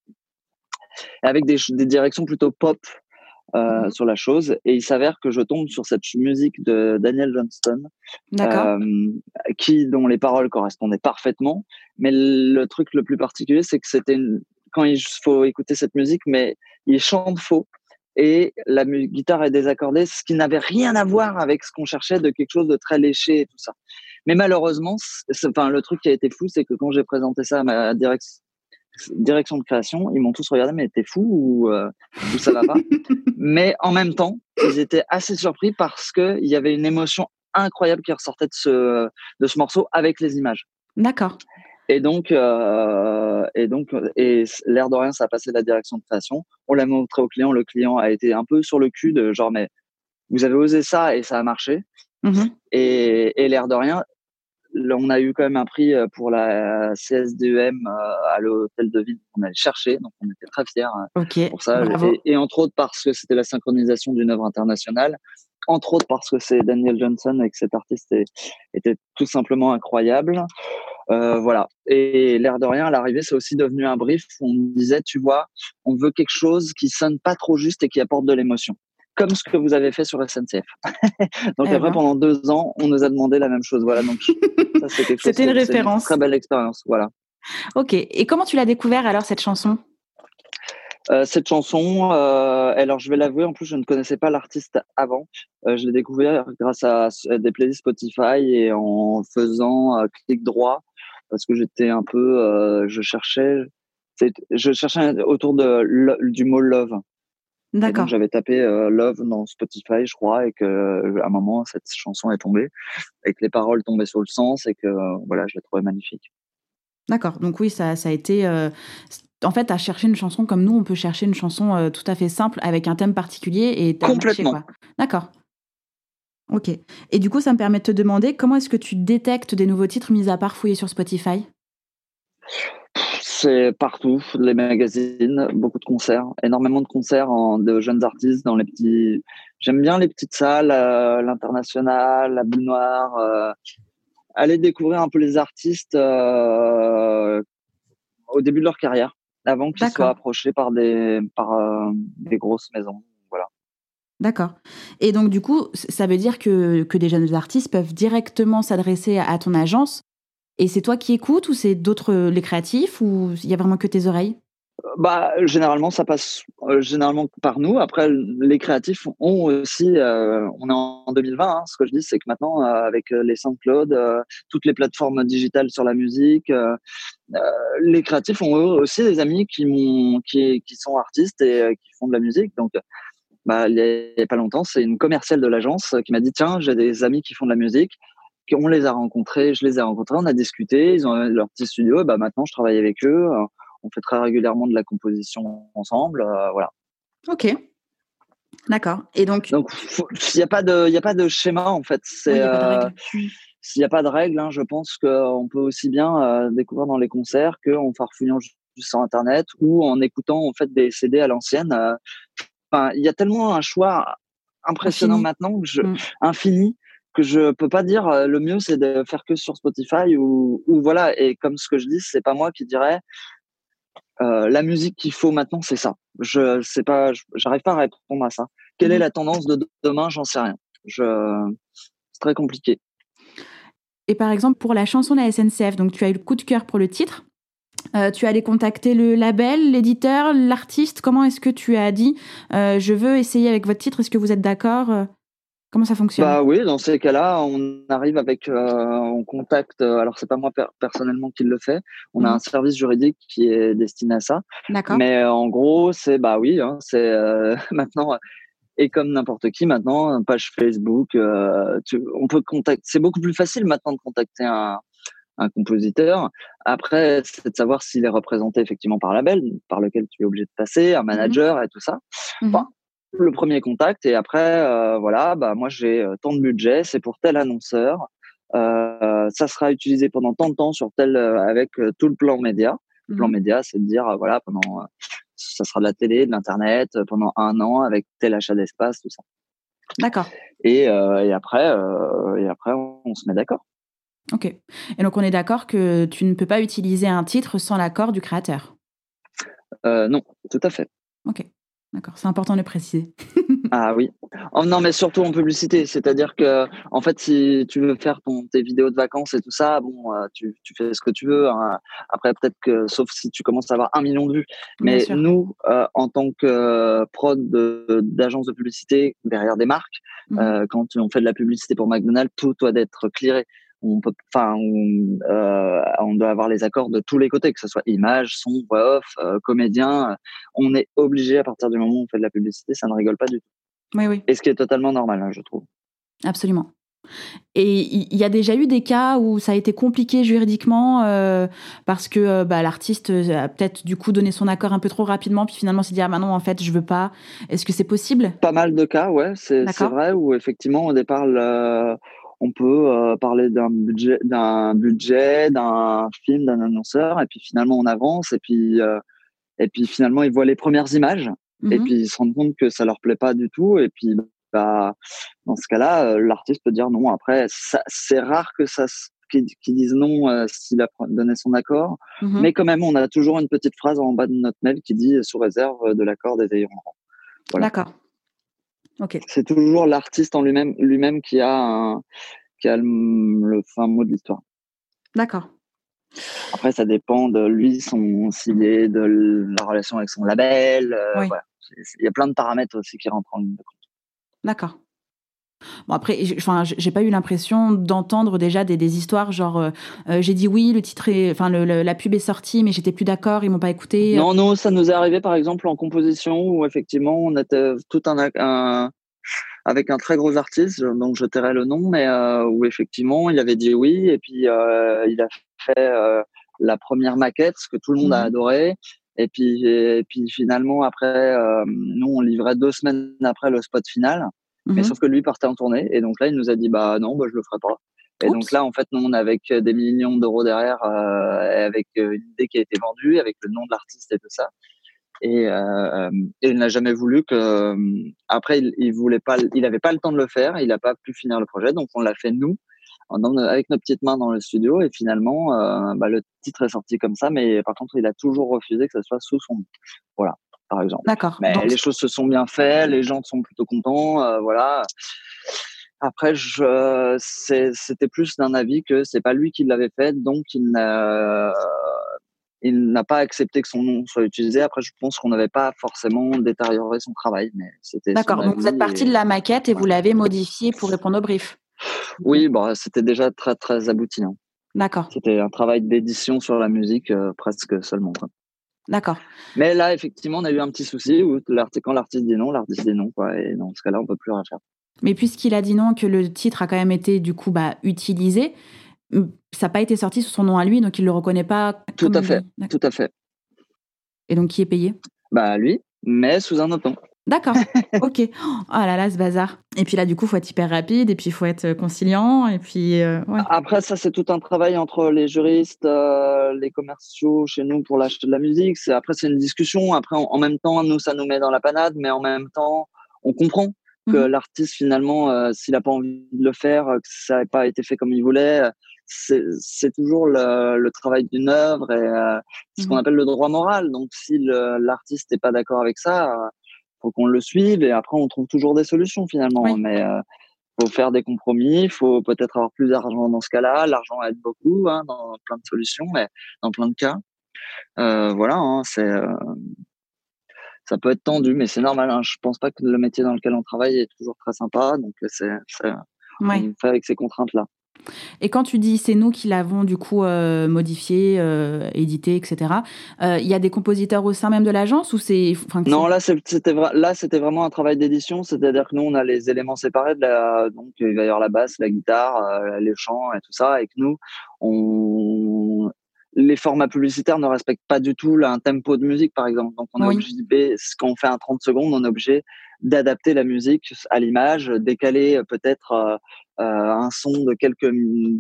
avec des, des directions plutôt pop euh, mmh sur la chose, et il s'avère que je tombe sur cette musique de Daniel Johnston, euh, qui dont les paroles correspondaient parfaitement, mais le truc le plus particulier, c'est que c'était une quand il faut écouter cette musique, mais il chante faux et la guitare est désaccordée, ce qui n'avait rien à voir avec ce qu'on cherchait de quelque chose de très léché et tout ça. Mais malheureusement, enfin le truc qui a été fou, c'est que quand j'ai présenté ça à ma direction direction de création, ils m'ont tous regardé, mais t'es fou ou, euh, ou ça va pas? Mais en même temps, ils étaient assez surpris parce qu'il y avait une émotion incroyable qui ressortait de ce, de ce morceau avec les images. D'accord. Et donc, euh, et donc, et l'air de rien, ça a passé de la direction de création. On l'a montré au client. Le client a été un peu sur le cul de genre, mais vous avez osé ça et ça a marché. Mmh et, et l'air de rien, on a eu quand même un prix euh, pour la CSDEM euh, à l'hôtel de ville qu'on allait chercher, donc on était très fiers euh, pour ça. Et, entre autres parce que c'était la synchronisation d'une œuvre internationale, entre autres parce que c'est Daniel Johnson et que cet artiste était tout simplement incroyable. voilà. Et l'air de rien, à l'arrivée, c'est aussi devenu un brief où on disait, tu vois, on veut quelque chose qui sonne pas trop juste et qui apporte de l'émotion comme ce que vous avez fait sur SNCF. donc eh après, ben. pendant deux ans, on nous a demandé la même chose. Voilà, donc c'était une référence. très belle expérience, voilà. Ok. Et comment tu l'as découvert alors cette chanson? Euh, cette chanson, euh, alors je vais l'avouer, en plus je ne connaissais pas l'artiste avant. Euh, je l'ai découvert grâce à des playlists Spotify et en faisant clic droit parce que j'étais un peu, je cherchais, je cherchais autour de du mot love. D'accord. J'avais tapé Love dans Spotify, je crois, et que à un moment cette chanson est tombée, et que les paroles tombaient sur le sens, et que voilà, je l'ai trouvée magnifique. D'accord. Donc oui, ça, ça a été. Euh, en fait, à chercher une chanson comme nous, on peut chercher une chanson tout à fait simple avec un thème particulier et complètement. D'accord. Ok. Et du coup, ça me permet de te demander comment est-ce que tu détectes des nouveaux titres mis à part fouiller sur Spotify? C'est partout, les magazines, beaucoup de concerts, énormément de concerts en, de jeunes artistes dans les petits. J'aime bien les petites salles, euh, l'international, la boule noire. Euh, aller découvrir un peu les artistes euh, au début de leur carrière, avant qu'ils soient approchés par des par des grosses maisons. Voilà. D'accord. Et donc du coup, ça veut dire que, que des jeunes artistes peuvent directement s'adresser à ton agence et c'est toi qui écoutes ou c'est d'autres, les créatifs, ou il y a vraiment que tes oreilles? Bah, généralement, ça passe euh, généralement par nous. Après, les créatifs ont aussi, euh, on est en 2020, hein, ce que je dis, c'est que maintenant, euh, avec les SoundCloud, toutes les plateformes digitales sur la musique, les créatifs ont eux aussi des amis qui, qui, qui sont artistes et qui font de la musique. Donc, bah, il n'y a pas longtemps, c'est une commerciale de l'agence qui m'a dit, tiens, j'ai des amis qui font de la musique on les a rencontrés, je les ai rencontrés, on a discuté, ils ont leur petit studio, bah maintenant je travaille avec eux, euh, on fait très régulièrement de la composition ensemble, euh, voilà. Ok, d'accord. Et donc, donc il n'y a pas de, il a pas de schéma en fait. C'est, euh, s'il n'y a pas de règles, hein, je pense qu'on peut aussi bien découvrir dans les concerts qu'en farfouillant juste sur internet ou en écoutant en fait des CD à l'ancienne. Enfin, il y a tellement un choix impressionnant maintenant, que je, mm. infini, que je peux pas dire euh, le mieux c'est de faire que sur Spotify ou, ou voilà et comme ce que je dis c'est pas moi qui dirais euh, la musique qu'il faut maintenant c'est ça. Je sais pas j'arrive pas à répondre à ça. Quelle est mmh la tendance de demain? J'en sais rien. Je c'est très compliqué. Et par exemple pour la chanson de la SNCF donc tu as eu le coup de cœur pour le titre. Euh, tu as allé contacter le label, l'éditeur, l'artiste. Comment est-ce que tu as dit je veux essayer avec votre titre. Est-ce que vous êtes d'accord Comment ça fonctionne? Bah oui, dans ces cas-là, on arrive avec, euh, on contacte. Euh, alors c'est pas moi personnellement qui le fait. On a mmh. un service juridique qui est destiné à ça. D'accord. Mais euh, en gros, c'est bah oui, hein, c'est maintenant et comme n'importe qui maintenant, page Facebook. on peut contacter. C'est beaucoup plus facile maintenant de contacter un, un compositeur. Après, c'est de savoir s'il est représenté effectivement par label, par lequel tu es obligé de passer, un mmh manager et tout ça. Mmh le premier contact et après euh, voilà bah moi j'ai euh, tant de budget c'est pour tel annonceur euh, ça sera utilisé pendant tant de temps sur tel avec tout le plan média. Le plan mmh. média c'est de dire voilà pendant ça sera de la télé de l'internet pendant un an avec tel achat d'espace tout ça. D'accord. Et, et après et après on se met d'accord. Ok. Et donc on est d'accord que tu ne peux pas utiliser un titre sans l'accord du créateur? Non tout à fait. Ok D'accord, c'est important de le préciser. ah oui. Oh non, mais surtout en publicité. C'est-à-dire que, en fait, si tu veux faire ton, tes vidéos de vacances et tout ça, bon, euh, tu, tu fais ce que tu veux. Hein. Après, peut-être que, sauf si tu commences à avoir un million de vues. Mais nous, euh, en tant que prod d'agence de, publicité derrière des marques, mmh euh, quand on fait de la publicité pour McDonald's, tout doit être clearé on peut, enfin, on, euh, on, doit avoir les accords de tous les côtés, que ce soit image, son, voix off, euh, comédien. On est obligé à partir du moment où on fait de la publicité, ça ne rigole pas du tout. Oui, oui. Et ce qui est totalement normal, hein, je trouve. Absolument. Et il y a déjà eu des cas où ça a été compliqué juridiquement euh, parce que bah, l'artiste a peut-être du coup donné son accord un peu trop rapidement, puis finalement s'est dit ah bah non en fait je veux pas. Est-ce que c'est possible? Pas mal de cas, ouais, c'est vrai où effectivement au départ on peut euh, parler d'un budget, d'un budget, d'un film, d'un annonceur, et puis finalement on avance, et puis euh, et puis finalement ils voient les premières images, et mmh puis ils se rendent compte que ça leur plaît pas du tout, et puis bah dans ce cas-là, euh, l'artiste peut dire non. Après, c'est rare que ça qui, disent non s'il a donné son accord, mmh mais quand même on a toujours une petite phrase en bas de notre mail qui dit sous réserve de l'accord des ayants Voilà. D'accord. C'est toujours l'artiste en lui-même lui-même qui a un, qui a le, fin mot de l'histoire. D'accord. Après, ça dépend de lui, son s'il de la relation avec son label. Euh, Il y a plein de paramètres aussi qui rentrent en ligne de compte. D'accord. Bon après, enfin, j'ai pas eu l'impression d'entendre déjà des, des, histoires genre euh, euh, j'ai dit oui, le titre est, enfin la pub est sortie, mais j'étais plus d'accord, ils m'ont pas écouté. Non, non, ça nous est arrivé par exemple en composition où effectivement on était tout un, un avec un très gros artiste, donc je tairai le nom, mais euh, où effectivement il avait dit oui et puis il a fait la première maquette, ce que tout le monde a mmh adoré. Et puis, et puis finalement après, nous on livrait deux semaines après le spot final. Mais mmh sauf que lui partait en tournée. Et donc là, il nous a dit, bah non, bah, je le ferai pas. Et donc là, en fait, nous, on est avec des millions d'euros derrière, euh, avec euh, une idée qui a été vendue, avec le nom de l'artiste et tout ça. Et, euh, et il n'a jamais voulu que. Euh, après, il, il voulait pas, il avait pas le temps de le faire, il n'a pas pu finir le projet, donc on l'a fait nous, avec nos petites mains dans le studio. Et finalement, euh, bah, le titre est sorti comme ça, mais par contre, il a toujours refusé que ça soit sous son nom. Voilà par exemple. D'accord. Mais les choses se sont bien faites, les gens sont plutôt contents, euh, voilà. Après, je, c'était plus d'un avis que c'est pas lui qui l'avait fait, donc il n'a, il n'a pas accepté que son nom soit utilisé. Après, je pense qu'on n'avait pas forcément détérioré son travail, mais c'était. D'accord. Donc vous êtes parti de la maquette et vous l'avez modifié pour répondre au brief. Oui, bah, c'était déjà très très abouti. Hein. D'accord. C'était un travail d'édition sur la musique euh, presque seulement. D'accord. Mais là, effectivement, on a eu un petit souci où quand l'artiste dit non, l'artiste dit non, quoi. Et dans ce cas-là, on peut plus rien faire. Mais puisqu'il a dit non, que le titre a quand même été du coup bah, utilisé, ça n'a pas été sorti sous son nom à lui, donc il le reconnaît pas. Tout à fait, tout à fait. Et donc qui est payé? Bah lui, mais sous un autre nom. D'accord, ok. Oh là là, ce bazar. Et puis là, du coup, il faut être hyper rapide, et puis il faut être euh, conciliant, et puis. Euh, Après, ça, c'est tout un travail entre les juristes, euh, les commerciaux chez nous pour l'acheter de la musique. C'est après, c'est une discussion. Après, en, même temps, nous, ça nous met dans la panade, mais en même temps, on comprend que mhm. l'artiste, finalement, s'il n'a pas envie de le faire, que ça n'a pas été fait comme il voulait, c'est toujours le, le travail d'une œuvre et ce qu'on mhm. appelle le droit moral. Donc, si l'artiste n'est pas d'accord avec ça faut qu'on le suive et après on trouve toujours des solutions finalement. Mais euh, faut faire des compromis, il faut peut-être avoir plus d'argent dans ce cas-là. L'argent aide beaucoup hein, dans plein de solutions, mais dans plein de cas, euh, voilà, hein, c'est euh, ça peut être tendu, mais c'est normal. Hein. Je pense pas que le métier dans lequel on travaille est toujours très sympa, donc c'est on fait avec ces contraintes là. Et quand tu dis c'est nous qui l'avons du coup euh, modifié, euh, édité, etc. Euh, il y a des compositeurs au sein même de l'agence ou c'est Non, là c'était là c'était vraiment un travail d'édition, c'est-à-dire que nous on a les éléments séparés de la donc il va y avoir la basse, la guitare, les chants et tout ça, et que nous on les formats publicitaires ne respectent pas du tout un tempo de musique, par exemple. Donc, on est obligé, quand on fait un 30 secondes, on est obligé d'adapter la musique à l'image, décaler peut-être euh, un son de quelques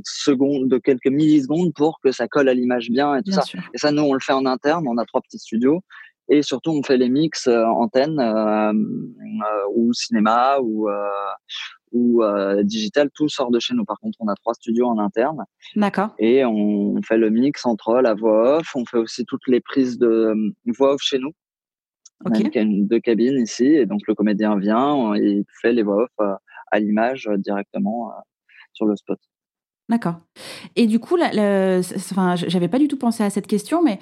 secondes, de quelques millisecondes pour que ça colle à l'image bien et tout ça. Et ça, nous, on le fait en interne. On a trois petits studios. Et surtout, on fait les mix euh, antenne euh, ou cinéma ou ou digital, tout sort de chez nous. Par contre, on a trois studios en interne. D'accord. Et on fait le mix entre la voix off. On fait aussi toutes les prises de voix off chez nous. On a une, deux cabines ici, et donc le comédien vient, il fait les voix off à l'image directement sur le spot. D'accord. Et du coup, enfin, j'avais pas du tout pensé à cette question, mais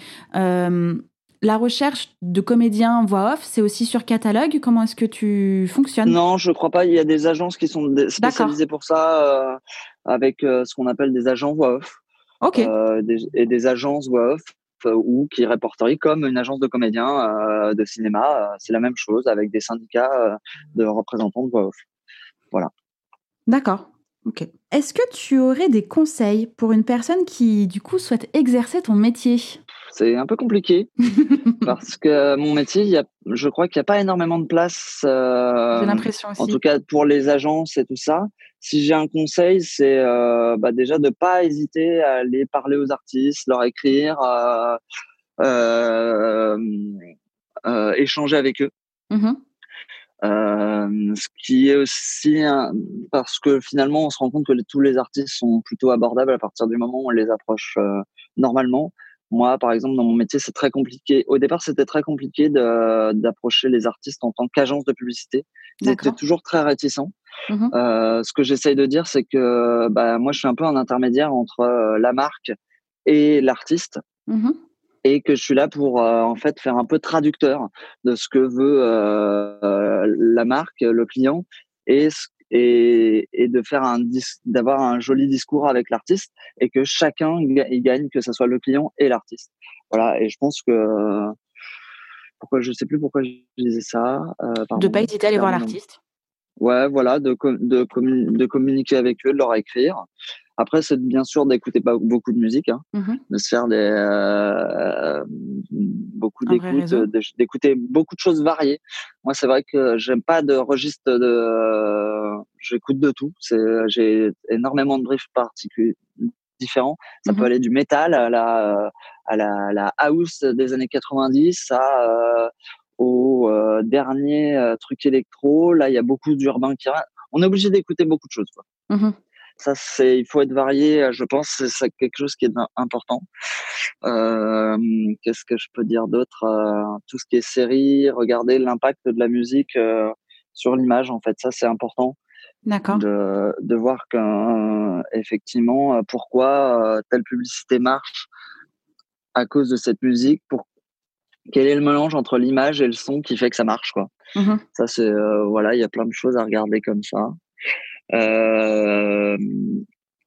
la recherche de comédiens voix off, c'est aussi sur catalogue? Comment est-ce que tu fonctionnes? Non, je crois pas. Il y a des agences qui sont spécialisées pour ça, euh, avec euh, ce qu'on appelle des agents voix off. Ok. Euh, et des agences voix off ou qui réporterient comme une agence de comédiens de cinéma. c'est la même chose avec des syndicats de représentants de voix off. Voilà. D'accord. Est-ce que tu aurais des conseils pour une personne qui, du coup, souhaite exercer ton métier? C'est un peu compliqué parce que mon métier, y a, je crois qu'il n'y a pas énormément de place. Euh, j'ai l'impression aussi. En tout cas, pour les agences et tout ça. Si j'ai un conseil, c'est euh, bah déjà de pas hésiter à aller parler aux artistes, leur écrire, euh, échanger avec eux. Mmh euh, ce qui est aussi parce que finalement on se rend compte que tous les artistes sont plutôt abordables à partir du moment où on les approche euh, normalement. Moi, par exemple, dans mon métier, c'est très compliqué. Au départ, c'était très compliqué d'approcher les artistes en tant qu'agence de publicité. Ils étaient toujours très réticents. Mmh euh, ce que j'essaye de dire, c'est que bah, moi, je suis un peu un intermédiaire entre euh, la marque et l'artiste. Mmh et que je suis là pour euh, en fait faire un peu traducteur de ce que veut euh, la marque, le client, et, et, et de faire un d'avoir un joli discours avec l'artiste et que chacun y gagne, que ce soit le client et l'artiste. Voilà, et je pense que pourquoi je sais plus pourquoi je disais ça. Euh, de pas hésiter à aller voir l'artiste. Ouais, voilà, de, de, de communiquer avec eux, de leur écrire. Après, c'est bien sûr d'écouter beaucoup de musique, hein, mmh de se faire des, euh, beaucoup d'écoute, d'écouter beaucoup de choses variées. Moi, c'est vrai que j'aime pas de registre de, j'écoute de tout. C'est, j'ai énormément de briefs particuliers différents. Ça mmh peut aller du métal à la, à la, la house des années 90 à, euh, au euh, dernier euh, truc électro. Là, il y a beaucoup d'urbain qui On est obligé d'écouter beaucoup de choses. Quoi. Mmh ça, c'est, il faut être varié. Euh, je pense c'est quelque chose qui est important. Euh, qu'est-ce que je peux dire d'autre euh, Tout ce qui est série, regarder l'impact de la musique sur l'image. En fait, ça, c'est important. D'accord. De, de voir qu'effectivement, effectivement, pourquoi telle publicité marche à cause de cette musique. Pour quel est le mélange entre l'image et le son qui fait que ça marche, quoi. Mmh ça, c'est voilà, il y a plein de choses à regarder comme ça. Euh,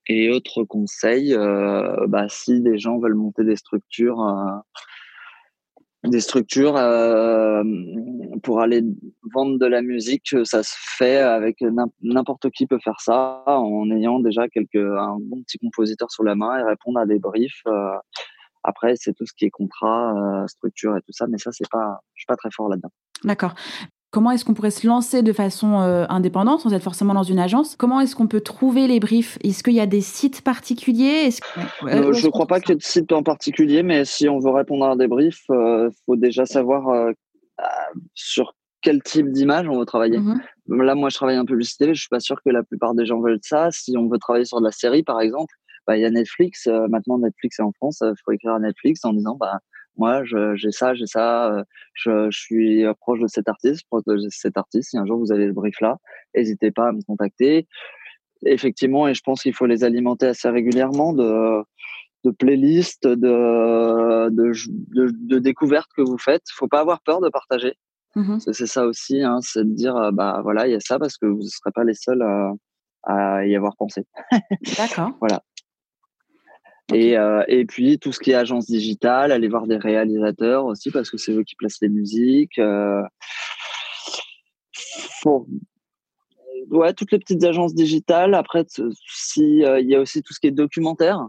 et autre conseil, euh, bah, si des gens veulent monter des structures, euh, des structures pour aller vendre de la musique, ça se fait avec n'importe qui peut faire ça en ayant déjà quelques un bon petit compositeur sur la main et répondre à des briefs. après, c'est tout ce qui est contrat, structure et tout ça, mais ça c'est pas, je suis pas très fort là-dedans. D'accord. Comment est-ce qu'on pourrait se lancer de façon euh, indépendante sans être forcément dans une agence? Comment est-ce qu'on peut trouver les briefs? Est-ce qu'il y a des sites particuliers? Euh, Je ne crois pas qu'il y ait de site en particulier, mais si on veut répondre à des briefs, il euh, faut déjà savoir sur quel type d'image on veut travailler. Mmh Là, moi, je travaille en publicité, je suis pas sûr que la plupart des gens veulent ça. Si on veut travailler sur de la série, par exemple, bah, il y a Netflix. maintenant, Netflix est en France. Il faut écrire à Netflix en disant, bah, moi, j'ai ça, j'ai ça, euh, je, je, suis proche de cet artiste, proche de cet artiste. Si un jour vous avez le brief là, n'hésitez pas à me contacter. Effectivement, et je pense qu'il faut les alimenter assez régulièrement de, de playlists, de, de, de, découvertes que vous faites. Faut pas avoir peur de partager. Mmh c'est ça aussi, hein, c'est de dire, bah voilà, il y a ça parce que vous ne serez pas les seuls à, à y avoir pensé. D'accord. voilà. Et, euh, et puis tout ce qui est agence digitale, aller voir des réalisateurs aussi parce que c'est eux qui placent les musiques. Euh, ouais, toutes les petites agences digitales. Après, si euh, il y a aussi tout ce qui est documentaire.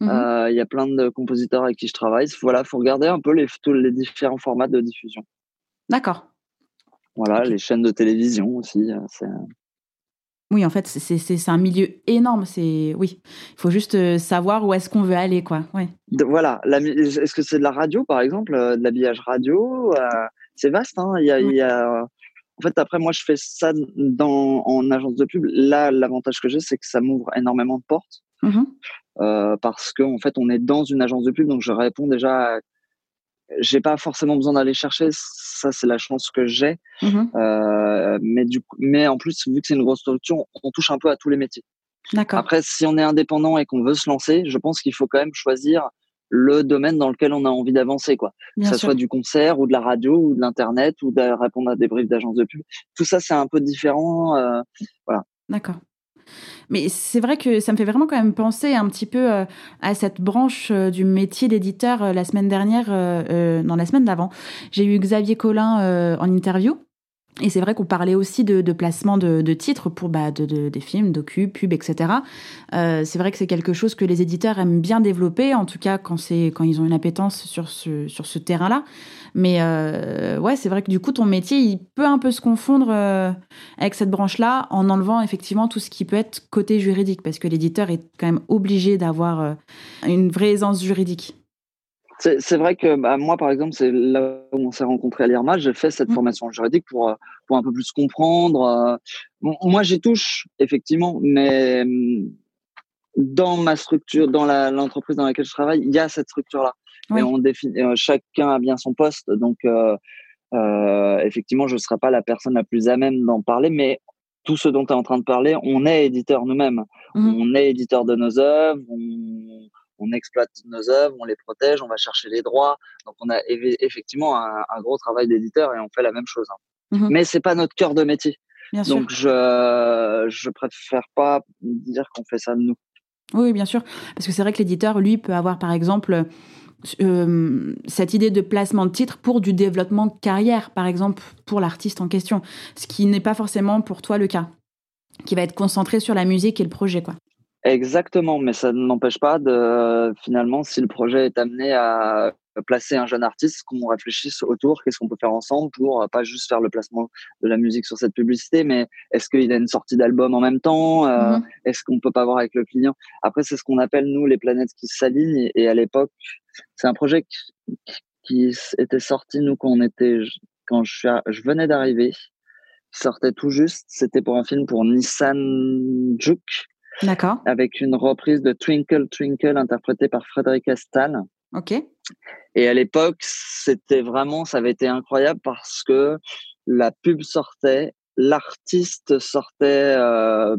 Mmh euh, il y a plein de compositeurs avec qui je travaille. Voilà, faut regarder un peu les, tous les différents formats de diffusion. D'accord. Voilà, les chaînes de télévision aussi. Oui, en fait, c'est un milieu énorme. C'est oui, il faut juste euh, savoir où est-ce qu'on veut aller, quoi. Ouais. voilà. Est-ce que c'est de la radio, par exemple, euh, de l'habillage radio euh, C'est vaste. Hein il y a, il y a... En fait, après, moi, je fais ça dans, en agence de pub. Là, l'avantage que j'ai, c'est que ça m'ouvre énormément de portes. Mmh euh, parce qu'en en fait, on est dans une agence de pub, donc je réponds déjà à j'ai pas forcément besoin d'aller chercher. Ça, c'est la chance que j'ai. Mmh euh, mais du coup, mais en plus, vu que c'est une grosse structure, on touche un peu à tous les métiers. D'accord. Après, si on est indépendant et qu'on veut se lancer, je pense qu'il faut quand même choisir le domaine dans lequel on a envie d'avancer, quoi. que ce soit du concert ou de la radio ou de l'internet ou de répondre à des briefs d'agence de pub. Tout ça, c'est un peu différent. Euh, voilà. D'accord. Mais c'est vrai que ça me fait vraiment quand même penser un petit peu euh, à cette branche euh, du métier d'éditeur euh, la semaine dernière, non la semaine d'avant. J'ai eu Xavier Collin en interview et c'est vrai qu'on parlait aussi de, de placement de, titres pour bah, de, des films, docu, pub, etc. Euh, c'est vrai que c'est quelque chose que les éditeurs aiment bien développer, en tout cas quand c'est quand ils ont une appétence sur ce sur ce terrain-là. Mais euh, ouais, c'est vrai que du coup ton métier il peut un peu se confondre euh, avec cette branche-là en enlevant effectivement tout ce qui peut être côté juridique, parce que l'éditeur est quand même obligé d'avoir euh, une vraie aisance juridique. C'est vrai que bah, moi, par exemple, c'est là où on s'est rencontré à l'IRMA. J'ai fait cette mmh. formation juridique pour, euh, pour un peu plus comprendre. Euh. moi, j'y touche, effectivement, mais mmh, dans ma structure, dans l'entreprise dans laquelle je travaille, il y a cette structure-là. Et on définit, euh, chacun a bien son poste. Donc, euh, effectivement, je ne serai pas la personne la plus à même d'en parler, mais tout ce dont tu es en train de parler, on est éditeur nous-mêmes. Mmh. On est éditeur de nos œuvres. On on exploite nos œuvres, on les protège, on va chercher les droits. Donc on a effectivement un, gros travail d'éditeur et on fait la même chose. Hein. Mmh Mais c'est pas notre cœur de métier. Donc je je préfère pas dire qu'on fait ça de nous. Oui, bien sûr, parce que c'est vrai que l'éditeur, lui, peut avoir par exemple euh, cette idée de placement de titre pour du développement de carrière, par exemple, pour l'artiste en question, ce qui n'est pas forcément pour toi le cas, qui va être concentré sur la musique et le projet, quoi. Exactement, mais ça ne n'empêche pas de finalement, si le projet est amené à placer un jeune artiste, qu'on réfléchisse autour, qu'est-ce qu'on peut faire ensemble pour euh, pas juste faire le placement de la musique sur cette publicité, mais est-ce qu'il a une sortie d'album en même temps euh, mmh Est-ce qu'on peut pas voir avec le client? Après, c'est ce qu'on appelle nous les planètes qui s'alignent. Et à l'époque, c'est un projet qui, était sorti nous quand on était quand je, je venais d'arriver, sortait tout juste. C'était pour un film pour Nissan Juke D'accord. Avec une reprise de Twinkle Twinkle interprétée par Frédéric Estal. Ok. Et à l'époque, c'était vraiment, ça avait été incroyable parce que la pub sortait, l'artiste sortait, euh,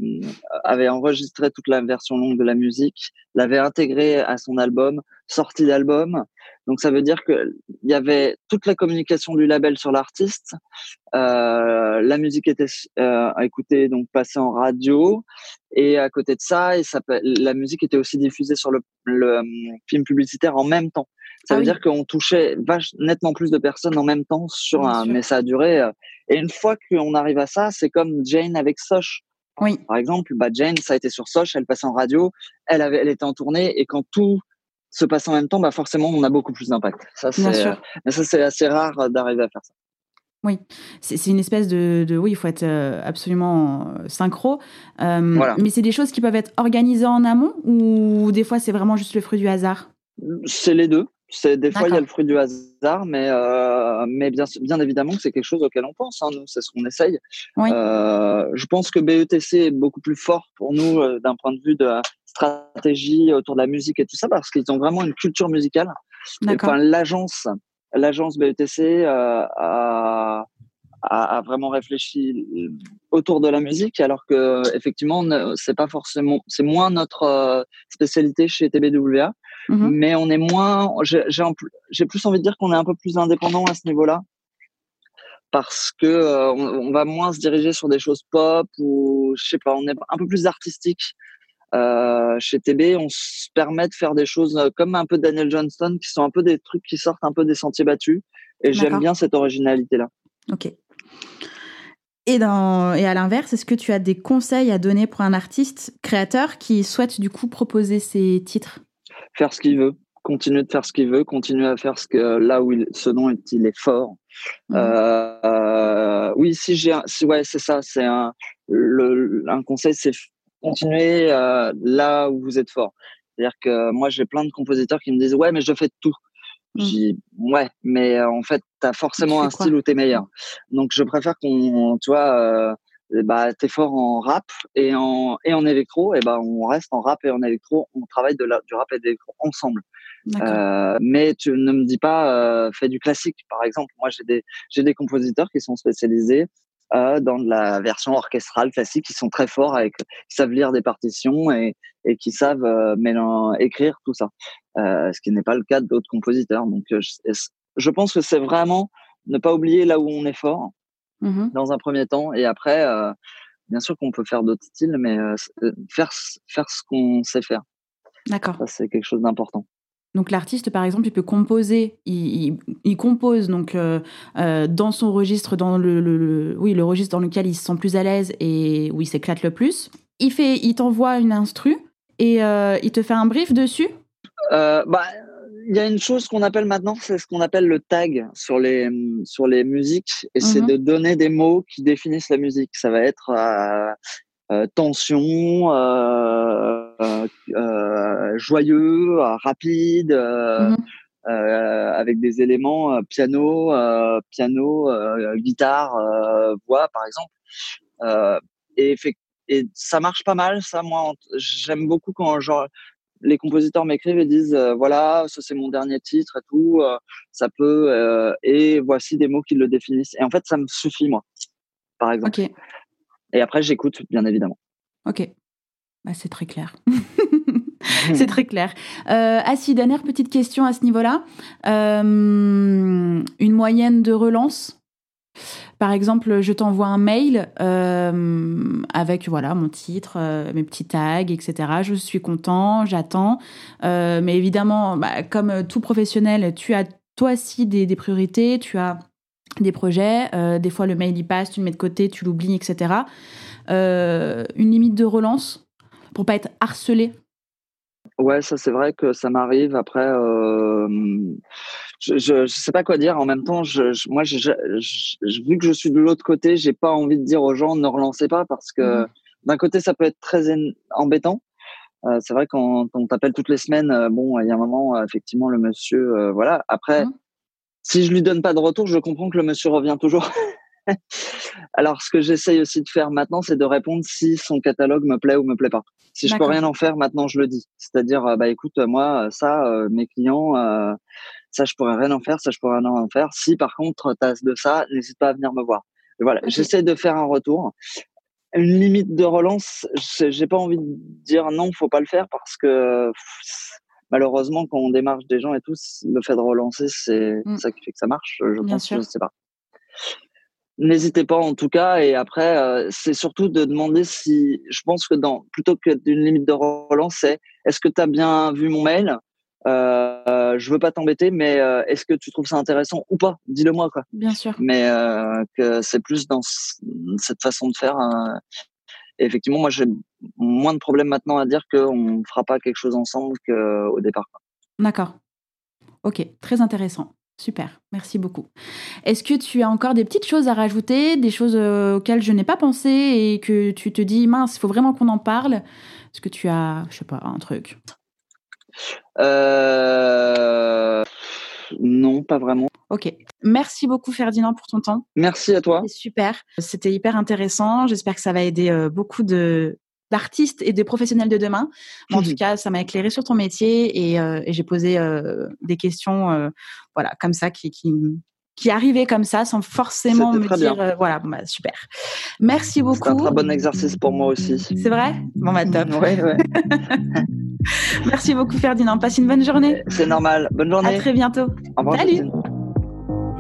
avait enregistré toute la version longue de la musique, l'avait intégrée à son album, sortie d'album. Donc ça veut dire que il y avait toute la communication du label sur l'artiste, euh, la musique était euh, écoutée donc passée en radio et à côté de ça, et ça la musique était aussi diffusée sur le, le hum, film publicitaire en même temps. Ça ah veut dire qu'on touchait vache, nettement plus de personnes en même temps sur un, mais ça a duré. Euh, et une fois qu'on arrive à ça, c'est comme Jane avec Soch. Oui. Par exemple, bah Jane, ça a été sur Soch, elle passait en radio, elle avait, elle était en tournée, et quand tout se passe en même temps, bah forcément, on a beaucoup plus d'impact. Ça, c'est, euh, mais ça, c'est assez rare euh, d'arriver à faire ça. Oui, c'est une espèce de, de, Oui, il faut être euh, absolument synchro. Mais c'est des choses qui peuvent être organisées en amont ou des fois c'est vraiment juste le fruit du hasard? C'est les deux. C'est des fois il y a le fruit du hasard, mais mais bien bien évidemment que c'est quelque chose auquel on pense. Hein, nous, c'est ce qu'on essaye. je pense que BETC est beaucoup plus fort pour nous d'un point de vue de stratégie autour de la musique et tout ça parce qu'ils ont vraiment une culture musicale. Enfin, l'agence, l'agence BETC euh, a, a, vraiment réfléchi autour de la musique, alors que effectivement, c'est pas forcément, c'est moins notre euh, spécialité chez TBWA, mm-hmm. mais on est moins. J'ai plus envie de dire qu'on est un peu plus indépendant à ce niveau-là parce que euh, on, va moins se diriger sur des choses pop ou je sais pas, on est un peu plus artistique euh, chez TB, on se permet de faire des choses euh, comme un peu Daniel Johnston, qui sont un peu des trucs qui sortent un peu des sentiers battus. Et j'aime bien cette originalité-là. Ok. Et, dans, et à l'inverse, est-ce que tu as des conseils à donner pour un artiste créateur qui souhaite du coup proposer ses titres? Faire ce qu'il veut, continuer de faire ce qu'il veut, continuer à faire ce que là où il, ce dont il est fort. Mmh. Euh, oui, si j'ai, si, ouais, c'est ça, c'est un, le, un conseil, c'est continuez euh, là où vous êtes fort. C'est-à-dire que moi, j'ai plein de compositeurs qui me disent Ouais, mais je fais tout. Mmh. Je dis Ouais, mais euh, en fait, tu as forcément un style où tu es meilleur. Donc, je préfère qu'on, tu vois, euh, bah t'es fort en rap et en et en électro, et bah on reste en rap et en électro, on travaille de la, du rap et de l'électro ensemble. Euh, mais tu ne me dis pas euh, fais du classique, par exemple. Moi j'ai des j'ai des compositeurs qui sont spécialisés euh, dans la version orchestrale classique, qui sont très forts avec, qui savent lire des partitions et, et qui savent euh, écrire tout ça. Euh, ce qui n'est pas le cas d'autres compositeurs. Donc, euh, je, je pense que c'est vraiment ne pas oublier là où on est fort mmh dans un premier temps, et après, euh, bien sûr qu'on peut faire d'autres styles, mais faire faire ce qu'on sait faire. D'accord. Ça c'est quelque chose d'important. Donc l'artiste, par exemple, il peut composer, il, il, compose donc euh, euh, dans son registre, dans le, oui, le registre dans lequel il se sent plus à l'aise et où il s'éclate le plus. Il fait, il t'envoie une instru et euh, il te fait un brief dessus? bah, il y a une chose qu'on appelle maintenant, c'est ce qu'on appelle le tag sur les sur les musiques, et c'est mhm. de donner des mots qui définissent la musique. Ça va être euh, tension, euh, euh, joyeux, rapide, mhm. avec des éléments piano, piano, guitare, voix par exemple. et, et ça marche pas mal, ça. Moi, j'aime beaucoup quand genre les compositeurs m'écrivent et disent voilà ça c'est mon dernier titre et tout ça peut et voici des mots qui le définissent et en fait ça me suffit moi par exemple okay. Et après, j'écoute, bien évidemment. Ok. Bah, c'est très clair. c'est très clair. Euh, Assis, dernière petite question à ce niveau-là. Euh, une moyenne de relance? Par exemple, je t'envoie un mail euh, avec voilà mon titre, euh, mes petits tags, etc. Je suis content, j'attends. Euh, mais évidemment, bah, comme tout professionnel, tu as toi aussi des, priorités, tu as des projets. Des fois, le mail y passe, tu le mets de côté, tu l'oublies, etc. Une limite de relance pour pas être harcelé. Ouais, ça c'est vrai que ça m'arrive. Après, euh, je, ne sais pas quoi dire. En même temps, je, moi, vu que je suis de l'autre côté, j'ai pas envie de dire aux gens ne relancez pas parce que mhm. d'un côté ça peut être très embêtant. c'est vrai quand on t'appelle toutes les semaines, bon, il y a un moment, effectivement, le monsieur, voilà. Après, mhm si je lui donne pas de retour, je comprends que le monsieur revient toujours. Alors, ce que j'essaye aussi de faire maintenant, c'est de répondre si son catalogue me plaît ou me plaît pas. Si je peux rien en faire, maintenant je le dis. C'est-à-dire, euh, bah écoute, moi, ça, euh, mes clients, euh, ça, je pourrais rien en faire, ça, je pourrais rien en faire. Si par contre, tu as de ça, n'hésite pas à venir me voir. voilà, j'essaie de faire un retour. Une limite de relance, j'ai pas envie de dire non, faut pas le faire parce que malheureusement, quand on démarche des gens et tout, le fait de relancer, c'est mmh. ça qui fait que ça marche. Je pense, sûr. je sais pas. N'hésitez pas en tout cas. Et après, euh, c'est surtout de demander si, je pense que dans, plutôt que d'une limite de relance, c'est est-ce que tu as bien vu mon mail? Euh, Je veux pas t'embêter, mais euh, est-ce que tu trouves ça intéressant ou pas? Dis-le moi quoi. Bien sûr. Mais euh, que c'est plus dans cette façon de faire effectivement, moi, j'ai moins de problèmes maintenant à dire qu'on ne fera pas quelque chose ensemble qu'au départ. D'accord. Ok, très intéressant. Super, merci beaucoup. Est-ce que tu as encore des petites choses à rajouter, des choses euh, auxquelles je n'ai pas pensé et que tu te dis, mince, il faut vraiment qu'on en parle? Est-ce que tu as, je sais pas, un truc? Euh... Non, pas vraiment. Ok. Merci beaucoup Ferdinand pour ton temps. Merci à toi. Super. C'était hyper intéressant. J'espère que ça va aider euh, beaucoup de d'artistes et de professionnels de demain. En tout cas, ça m'a éclairé sur ton métier et, euh, j'ai posé euh, des questions, voilà, comme ça, qui, qui, qui arrivaient comme ça, sans forcément me dire, voilà, bah, super. Merci beaucoup. C'est un très bon exercice pour moi aussi. C'est vrai? Bon, bah top. ouais, ouais. Merci beaucoup Ferdinand. Passe une bonne journée. C'est normal. Bonne journée. À très bientôt. Au revoir. Salut.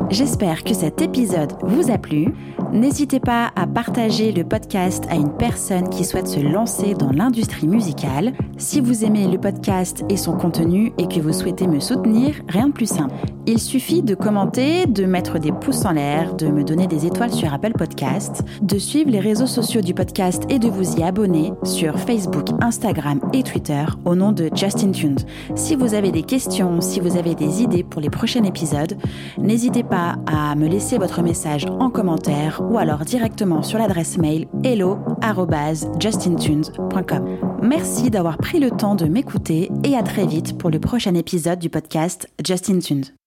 J'espère que cet épisode vous a plu. N'hésitez pas à partager le podcast à une personne qui souhaite se lancer dans l'industrie musicale. Si vous aimez le podcast et son contenu et que vous souhaitez me soutenir, rien de plus simple. Il suffit de commenter, de mettre des pouces en l'air, de me donner des étoiles sur Apple Podcast, de suivre les réseaux sociaux du podcast et de vous y abonner sur Facebook, Instagram et Twitter au nom de Justin Tunes. Si vous avez des questions, si vous avez des idées pour les prochains épisodes, n'hésitez pas à me laisser votre message en commentaire ou alors directement sur l'adresse mail hello@justintunes.com. Merci d'avoir pris le temps de m'écouter et à très vite pour le prochain épisode du podcast Justin Tunes.